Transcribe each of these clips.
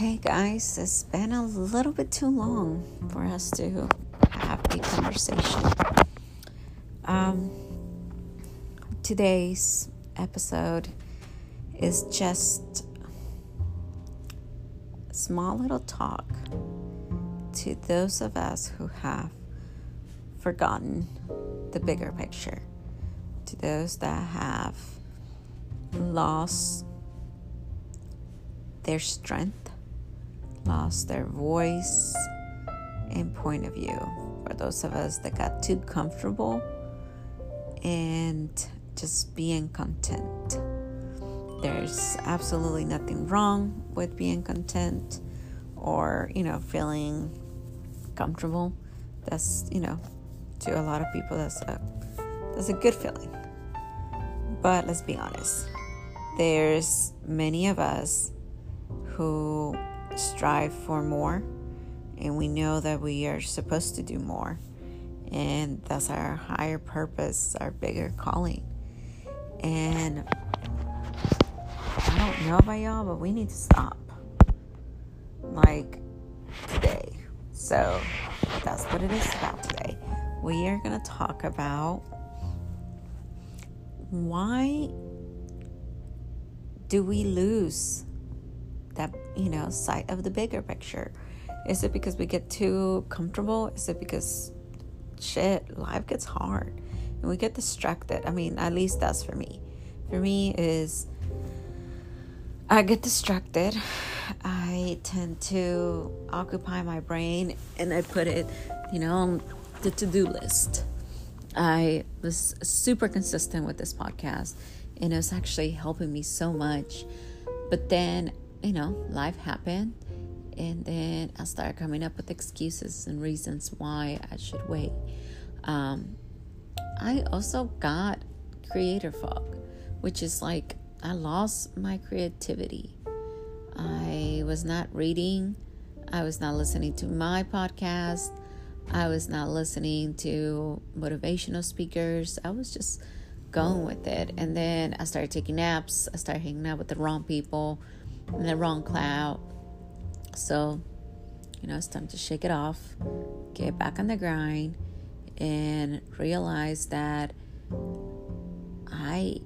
Hey guys, it's been a little bit too long for us to have a conversation. Um, today's episode is just a small little talk to those of us who have forgotten the bigger picture, to those that have lost their strength, lost their voice and point of view. For those of us that got too comfortable and just being content. There's absolutely nothing wrong with being content or, you know, feeling comfortable. That's, you know, to a lot of people that's a that's a good feeling. But let's be honest. There's many of us who strive for more, and we know that we are supposed to do more, and that's our higher purpose, our bigger calling. And I don't know about y'all, but we need to stop. Like today. So that's what it is about today. We are going to talk about why do we lose that you know sight of the bigger picture. Is it because we get too comfortable? Is it because shit life gets hard? And we get distracted. I mean at least that's for me. For me is i get distracted. I tend to occupy my brain and i put it you know on the to-do list. I was super consistent with this podcast and it was actually helping me so much. But then you know, life happened. And then I started coming up with excuses and reasons why I should wait. Um, I also got creator fog, which is like I lost my creativity. I was not reading. I was not listening to my podcast. I was not listening to motivational speakers. I was just going with it. And then I started taking naps. I started hanging out with the wrong people in the wrong cloud. So, you know, it's time to shake it off, get back on the grind, and realize that I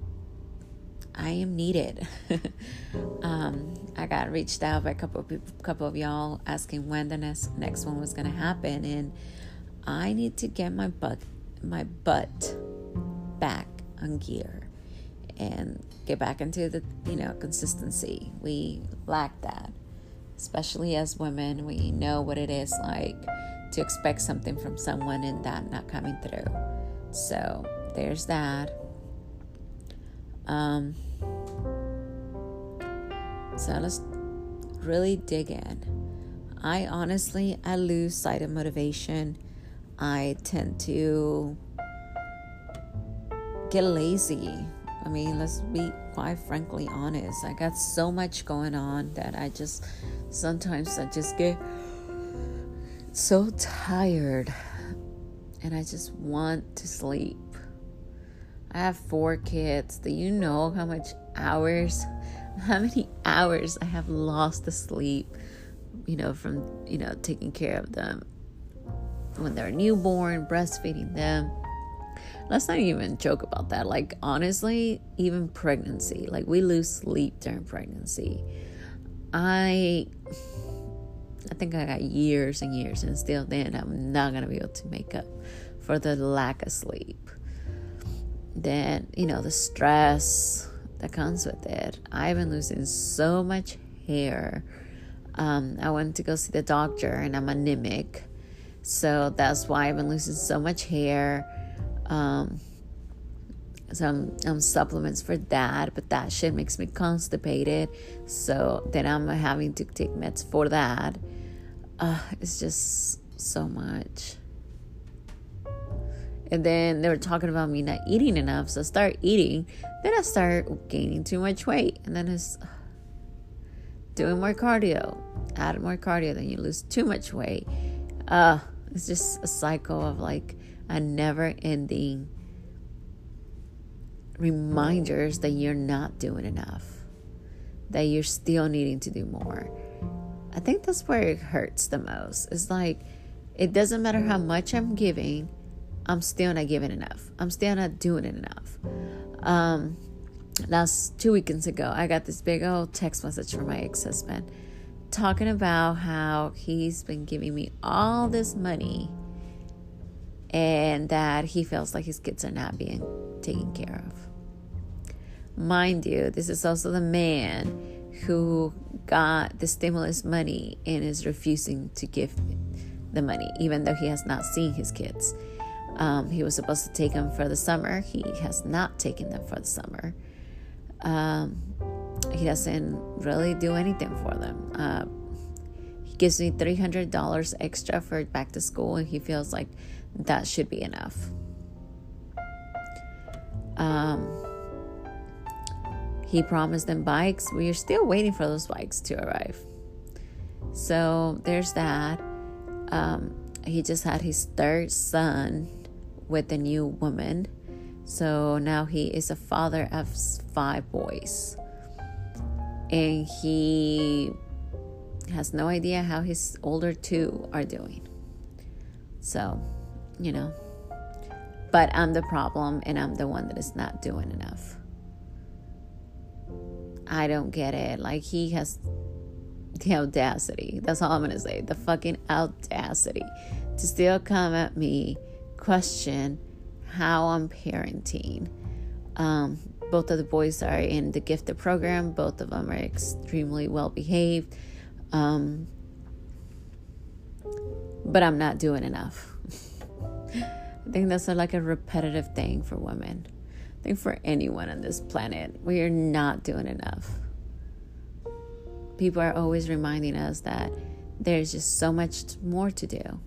I am needed. um, I got reached out by a couple of people, couple of y'all asking when the next next one was gonna happen, and I need to get my butt my butt back on gear and get back into the you know consistency. We lack that especially as women. We know what it is like to expect something from someone and that not coming through. So there's that. Um so let's really dig in. I honestly i lose sight of motivation. I tend to get lazy I mean, let's be quite frankly honest. I got so much going on that I just sometimes I just get so tired and I just want to sleep. I have four kids. Do you know how much hours, how many hours I have lost to sleep, you know, from, you know, taking care of them when they're newborn, breastfeeding them let's not even joke about that. Like, honestly, even pregnancy, like, we lose sleep during pregnancy. I. I think I got years and years, and still then I'm not gonna be able to make up for the lack of sleep. Then, you know, the stress that comes with it. I've been losing so much hair. Um, I went to go see the doctor, and I'm anemic. So that's why I've been losing so much hair um, some um, supplements for that, but that shit makes me constipated. So then I'm having to take meds for that. Uh, it's just so much. And then they were talking about me not eating enough, so I start eating. Then I start gaining too much weight, and then it's doing more cardio. Add more cardio, then you lose too much weight. Uh, it's just a cycle of like a never ending reminders that you're not doing enough, that you're still needing to do more. I think that's where it hurts the most. It's like it doesn't matter how much I'm giving, I'm still not giving enough. I'm still not doing it enough. Um, last two weekends ago, I got this big old text message from my ex husband talking about how he's been giving me all this money and that he feels like his kids are not being taken care of. Mind you, this is also the man who got the stimulus money and is refusing to give the money, even though he has not seen his kids. Um, he was supposed to take them for the summer. He has not taken them for the summer. Um, he doesn't really do anything for them. Uh, he gives me $300 extra for back to school, and he feels like that should be enough. Um, he promised them bikes. We are still waiting for those bikes to arrive. So there's that. Um, he just had his third son with a new woman. So now he is a father of five boys. And he has no idea how his older two are doing. So, you know. But I'm the problem and I'm the one that is not doing enough. I don't get it. Like, he has the audacity. That's all I'm going to say. The fucking audacity to still come at me, question how I'm parenting. Um, both of the boys are in the gifted program. Both of them are extremely well behaved. Um, but I'm not doing enough. I think that's a, like a repetitive thing for women. I think for anyone on this planet, we are not doing enough. People are always reminding us that there's just so much more to do.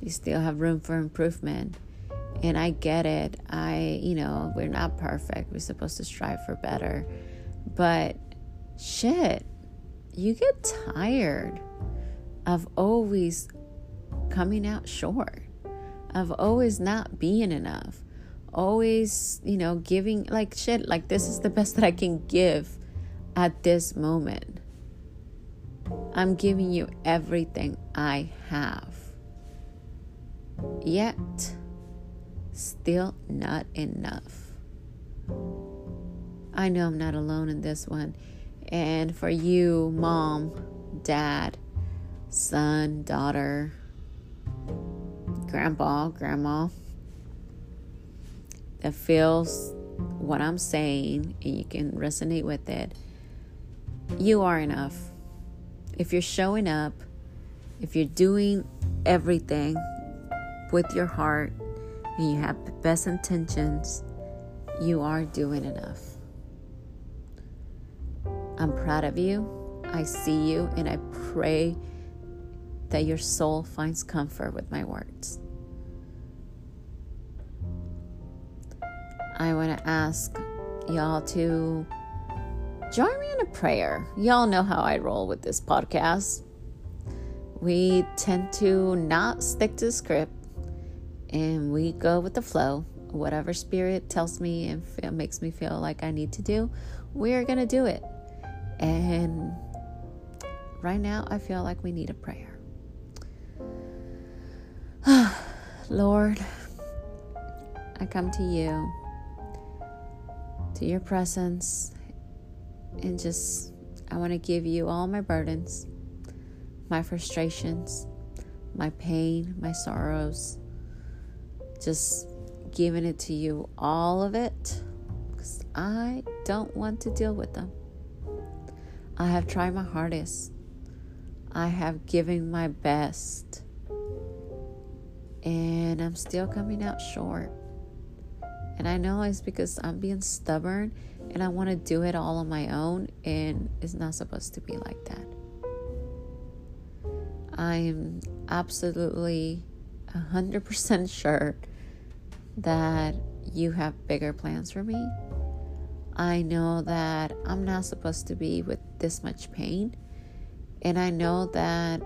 They still have room for improvement. And I get it. I, you know, we're not perfect. We're supposed to strive for better. But shit, you get tired of always coming out short, of always not being enough, always, you know, giving like shit, like this is the best that I can give at this moment. I'm giving you everything I have. Yet, still not enough. I know I'm not alone in this one. And for you, mom, dad, son, daughter, grandpa, grandma, that feels what I'm saying and you can resonate with it, you are enough. If you're showing up, if you're doing everything with your heart and you have the best intentions, you are doing enough. I'm proud of you. I see you and I pray that your soul finds comfort with my words. I want to ask y'all to join me in a prayer. Y'all know how I roll with this podcast. We tend to not stick to the script and we go with the flow. Whatever spirit tells me and feel, makes me feel like I need to do, we are going to do it. And right now, I feel like we need a prayer. Lord, I come to you, to your presence, and just, I want to give you all my burdens, my frustrations, my pain, my sorrows, just giving it to you, all of it, because I don't want to deal with them. I have tried my hardest. I have given my best. And I'm still coming out short. And I know it's because I'm being stubborn and I want to do it all on my own, and it's not supposed to be like that. I am absolutely 100% sure that you have bigger plans for me. I know that I'm not supposed to be with this much pain. And I know that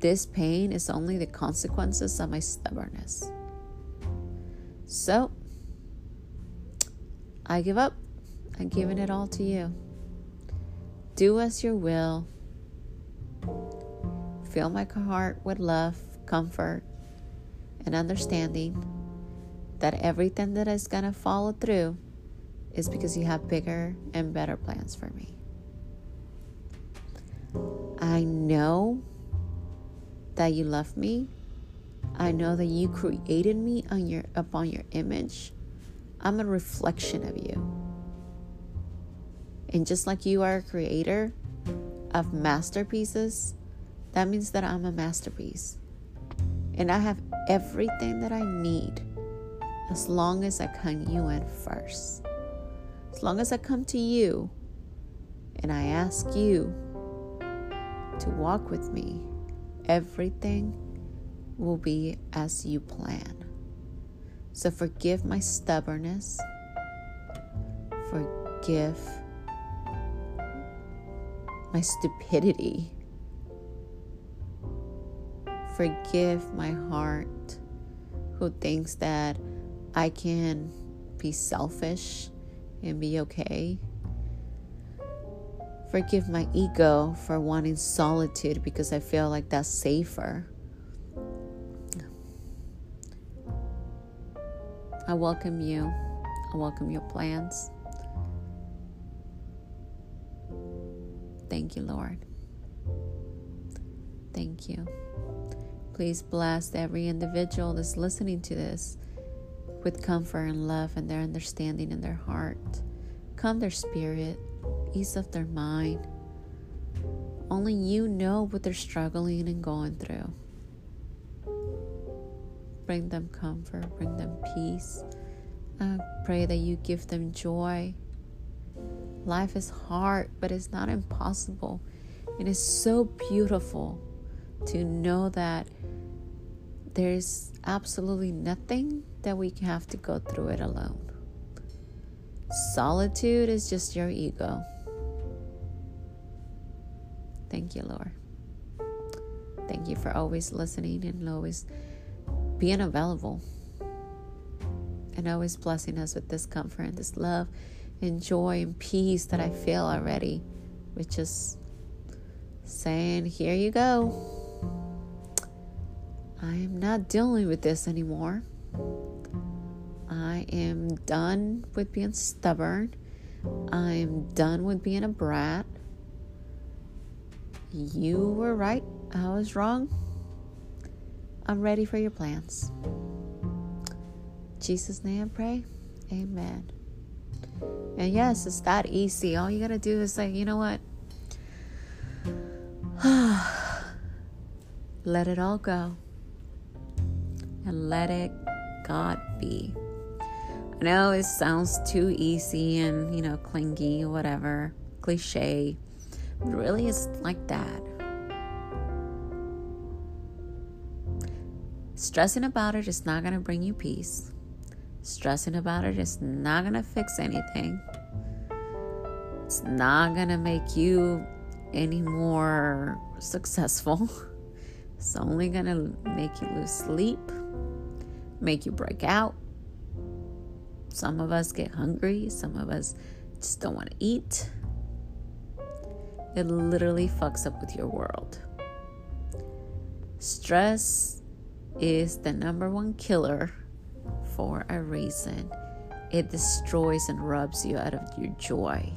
this pain is only the consequences of my stubbornness. So, I give up. I'm giving it all to you. Do as your will. fill my heart with love, comfort, and understanding that everything that is going to follow through is because you have bigger and better plans for me. I know that you love me. I know that you created me on your upon your image. I'm a reflection of you. And just like you are a creator of masterpieces, that means that I'm a masterpiece. And I have everything that I need as long as I come you in first. As long as I come to you and I ask you to walk with me, everything will be as you plan. So forgive my stubbornness. Forgive my stupidity. Forgive my heart who thinks that I can be selfish and be okay. Forgive my ego for wanting solitude because I feel like that's safer. I welcome you. I welcome your plans. Thank you, Lord. Thank you. Please bless every individual that's listening to this with comfort and love and their understanding in their heart. Calm their spirit, ease of their mind. Only you know what they're struggling and going through. Bring them comfort, bring them peace. I pray that you give them joy. Life is hard, but it's not impossible. It is so beautiful to know that there's absolutely nothing that we have to go through it alone. Solitude is just your ego. Thank you, Lord. Thank you for always listening and always being available and always blessing us with this comfort and this love and joy and peace that I feel already, which is saying, Here you go. I am not dealing with this anymore. I am done with being stubborn. I am done with being a brat. You were right. I was wrong. I'm ready for your plans. Jesus' name I pray. Amen. And yes, it's that easy. All you gotta do is say, you know what? Let it all go and let it God be. I know it sounds too easy and, you know, clingy whatever, cliche, but really it's like that. Stressing about it is not going to bring you peace. Stressing about it is not going to fix anything. It's not going to make you any more successful. It's only going to make you lose sleep make you break out. Some of us get hungry, some of us just don't want to eat. It literally fucks up with your world. Stress is the number one killer for a reason. It destroys and rubs you out of your joy.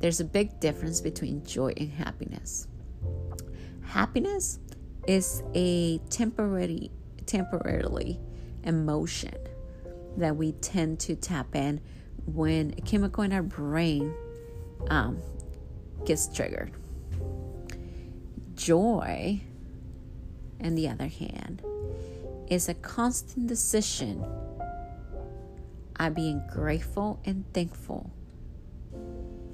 There's a big difference between joy and happiness. Happiness is a temporary temporarily emotion that we tend to tap in when a chemical in our brain um, gets triggered. Joy, on the other hand, is a constant decision. I being grateful and thankful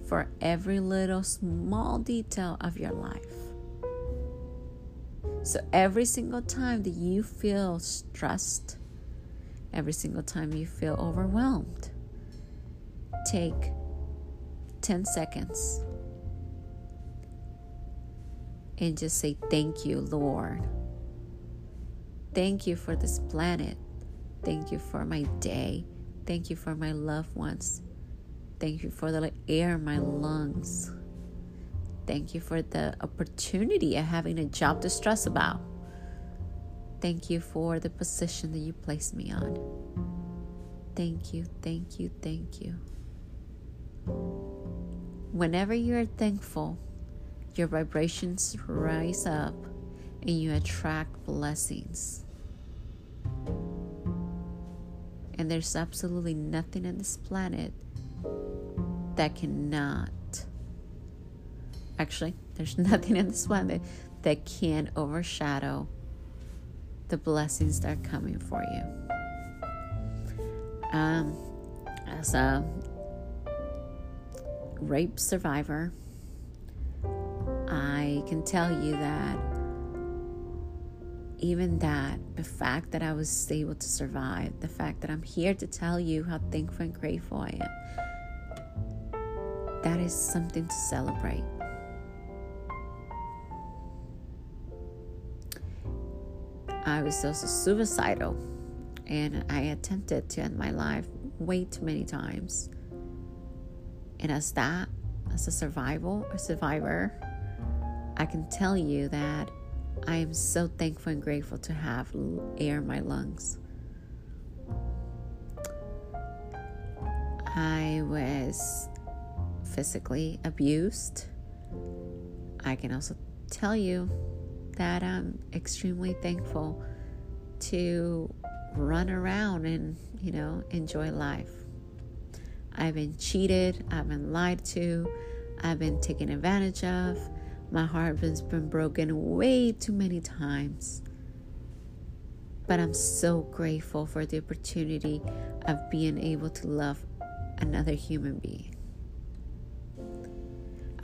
for every little small detail of your life. So every single time that you feel stressed, every single time you feel overwhelmed, take 10 seconds and just say, Thank you, Lord. Thank you for this planet. Thank you for my day. Thank you for my loved ones. Thank you for the air in my lungs. Thank you for the opportunity of having a job to stress about. Thank you for the position that you placed me on. Thank you, thank you, thank you. Whenever you are thankful, your vibrations rise up and you attract blessings. And there's absolutely nothing on this planet that cannot. Actually, there's nothing on this planet that can overshadow the blessings that are coming for you. Um, as a rape survivor, I can tell you that even that, the fact that I was able to survive, the fact that I'm here to tell you how thankful and grateful I am, that is something to celebrate. I was also suicidal and I attempted to end my life way too many times. And as that, as a survival, a survivor, I can tell you that I am so thankful and grateful to have air in my lungs. I was physically abused. I can also tell you that I'm extremely thankful to run around and, you know, enjoy life. I've been cheated, I've been lied to, I've been taken advantage of. My heart has been broken way too many times. But I'm so grateful for the opportunity of being able to love another human being.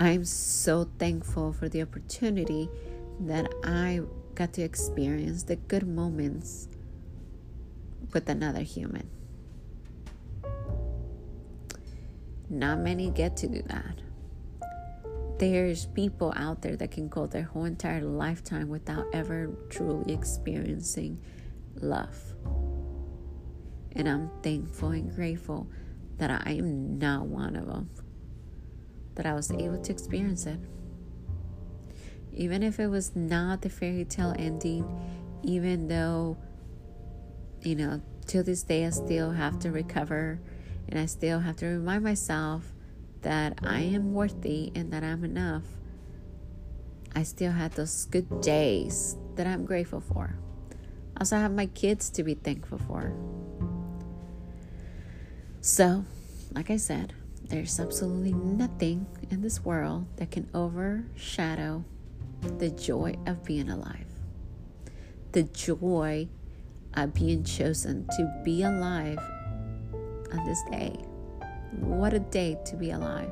I'm so thankful for the opportunity that I got to experience the good moments with another human. Not many get to do that. There's people out there that can go their whole entire lifetime without ever truly experiencing love. And I'm thankful and grateful that I am not one of them, that I was able to experience it. Even if it was not the fairy tale ending, even though, you know, to this day I still have to recover and I still have to remind myself that I am worthy and that I'm enough. I still had those good days that I'm grateful for. Also, I have my kids to be thankful for. So, like I said, there's absolutely nothing in this world that can overshadow the joy of being alive. The joy of being chosen to be alive on this day. What a day to be alive.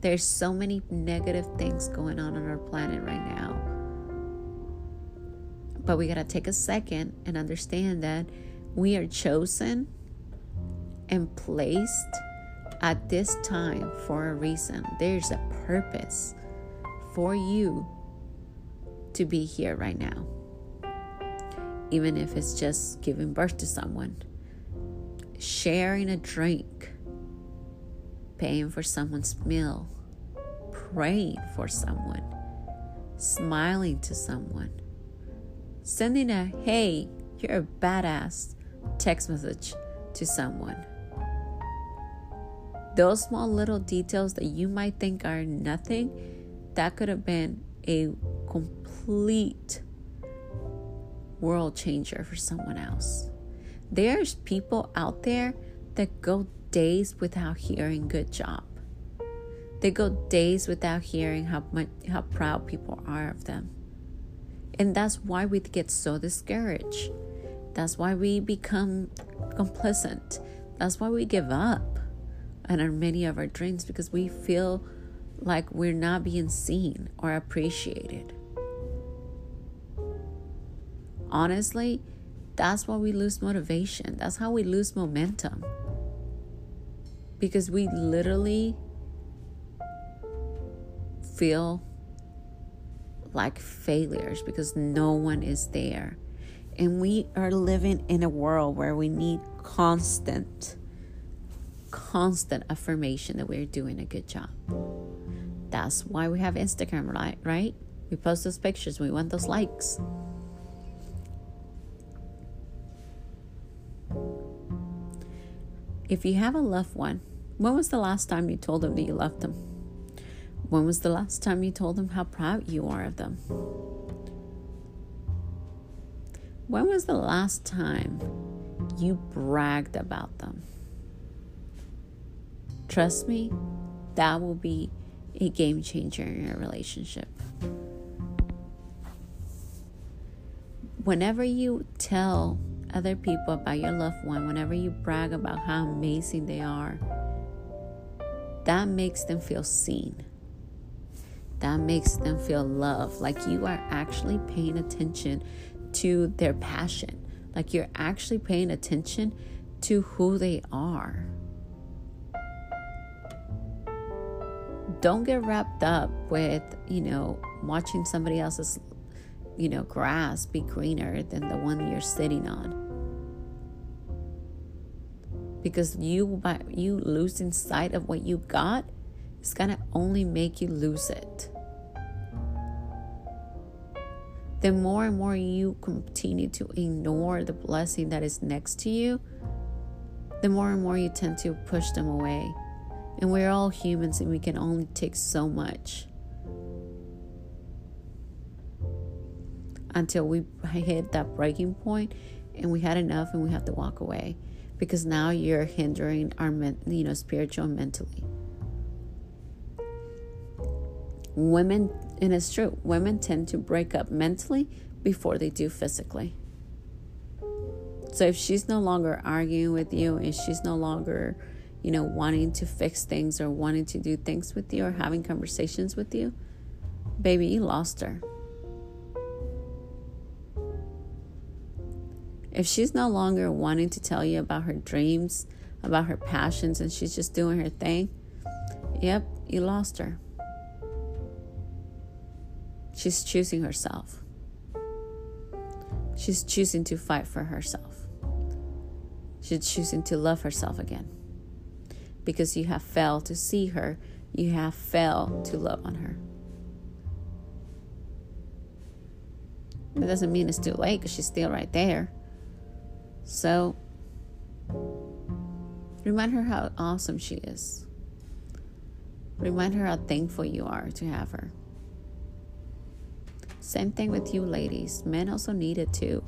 There's so many negative things going on on our planet right now. But we got to take a second and understand that we are chosen and placed at this time for a reason. There's a purpose for you to be here right now. Even if it's just giving birth to someone sharing a drink, paying for someone's meal, praying for someone, smiling to someone, sending a hey, you're a badass text message to someone. Those small little details that you might think are nothing, that could have been a complete world changer for someone else. There's people out there that go days without hearing good job. They go days without hearing how much how proud people are of them. And that's why we get so discouraged. That's why we become complacent. That's why we give up on many of our dreams because we feel like we're not being seen or appreciated. Honestly, that's why we lose motivation. That's how we lose momentum. Because we literally feel like failures because no one is there. And we are living in a world where we need constant, constant affirmation that we're doing a good job. That's why we have Instagram, right? Right? We post those pictures. We want those likes. If you have a loved one, when was the last time you told them that you loved them? When was the last time you told them how proud you are of them? When was the last time you bragged about them? Trust me, that will be a game changer in your relationship. Whenever you tell other people about your loved one, whenever you brag about how amazing they are, that makes them feel seen. That makes them feel loved, like you are actually paying attention to their passion, like you're actually paying attention to who they are. Don't get wrapped up with, you know, watching somebody else's you know, grass be greener than the one you're sitting on. Because you by you losing sight of what you got is gonna only make you lose it. The more and more you continue to ignore the blessing that is next to you, the more and more you tend to push them away. And we're all humans and we can only take so much. until we hit that breaking point and we had enough and we have to walk away because now you're hindering our you know spiritual and mentally women and it's true women tend to break up mentally before they do physically so if she's no longer arguing with you and she's no longer you know wanting to fix things or wanting to do things with you or having conversations with you baby you lost her If she's no longer wanting to tell you about her dreams, about her passions, and she's just doing her thing, yep, you lost her. She's choosing herself. She's choosing to fight for herself. She's choosing to love herself again. Because you have failed to see her, you have failed to love on her. That doesn't mean it's too late because she's still right there. So, remind her how awesome she is. Remind her how thankful you are to have her. Same thing with you, ladies. Men also need it too.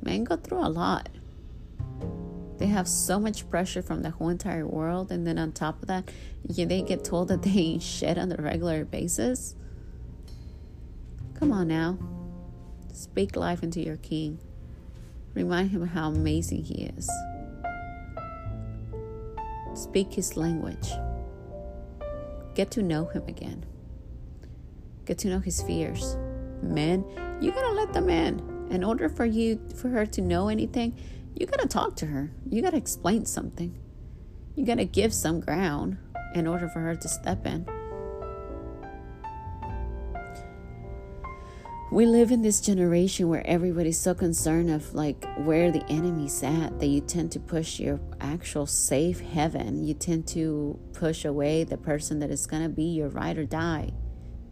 Men go through a lot. They have so much pressure from the whole entire world, and then on top of that, they get told that they ain't shit on a regular basis. Come on now. Speak life into your king. Remind him how amazing he is. Speak his language. Get to know him again. Get to know his fears. Men, you gotta let them in. In order for you for her to know anything, you gotta talk to her. You gotta explain something. You gotta give some ground in order for her to step in. we live in this generation where everybody's so concerned of like where the enemy's at that you tend to push your actual safe heaven you tend to push away the person that is going to be your ride or die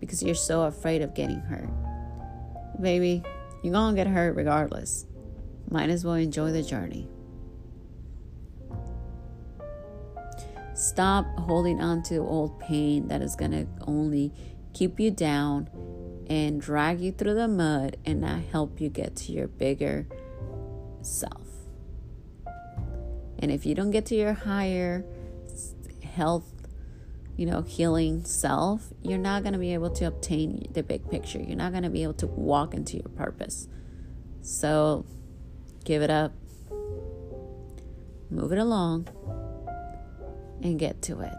because you're so afraid of getting hurt baby you're going to get hurt regardless might as well enjoy the journey stop holding on to old pain that is going to only keep you down and drag you through the mud and not help you get to your bigger self. And if you don't get to your higher health, you know, healing self, you're not going to be able to obtain the big picture. You're not going to be able to walk into your purpose. So give it up, move it along, and get to it.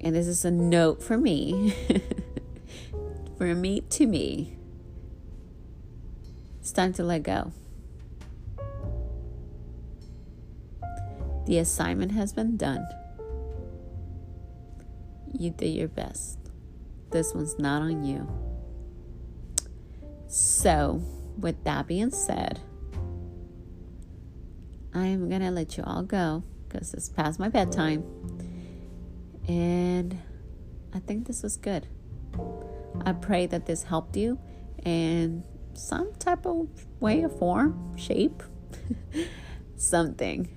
And this is a note for me, for me to me. It's time to let go. The assignment has been done. You did your best. This one's not on you. So, with that being said, I am going to let you all go because it's past my bedtime. And I think this was good. I pray that this helped you in some type of way or form, shape, something.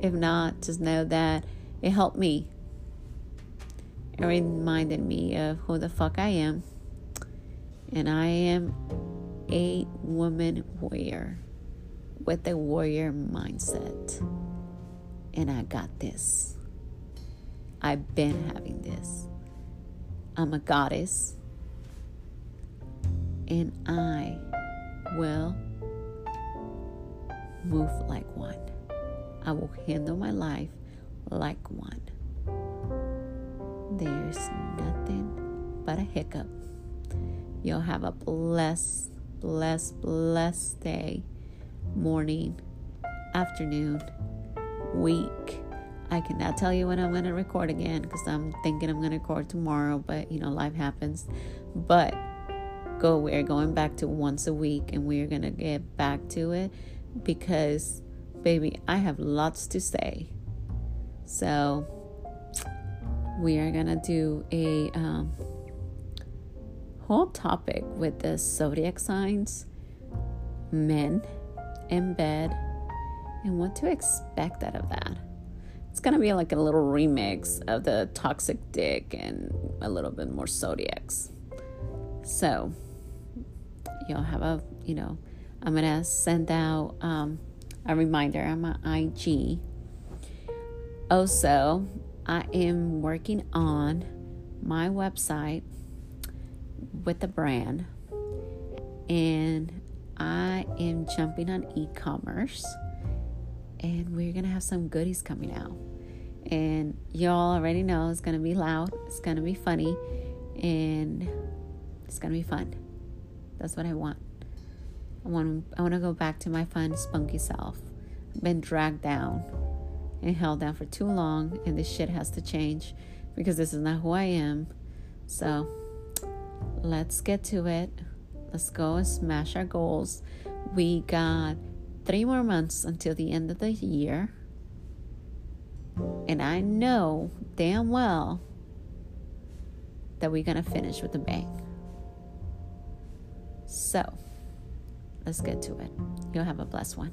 If not, just know that it helped me. It reminded me of who the fuck I am. And I am a woman warrior with a warrior mindset. And I got this. I've been having this. I'm a goddess. And I will move like one. I will handle my life like one. There's nothing but a hiccup. You'll have a blessed, blessed, blessed day, morning, afternoon, week. I cannot tell you when I'm going to record again because I'm thinking I'm going to record tomorrow, but you know, life happens. But go, we're going back to once a week and we're going to get back to it because, baby, I have lots to say. So, we are going to do a um, whole topic with the zodiac signs, men in bed, and what to expect out of that. It's to be like a little remix of the toxic dick and a little bit more zodiacs. So, you'll have a, you know, I'm to send out um, a reminder on my IG. Also, I am working on my website with the brand and I am jumping on e commerce and we're gonna have some goodies coming out. And y'all already know it's gonna be loud, it's gonna be funny, and it's gonna be fun. That's what I want. I want I want to go back to my fun, spunky self. I've been dragged down and held down for too long, and this shit has to change because this is not who I am. So let's get to it. Let's go and smash our goals. We got three more months until the end of the year. And I know damn well that we're going to finish with a bang. So, let's get to it. You'll have a blessed one.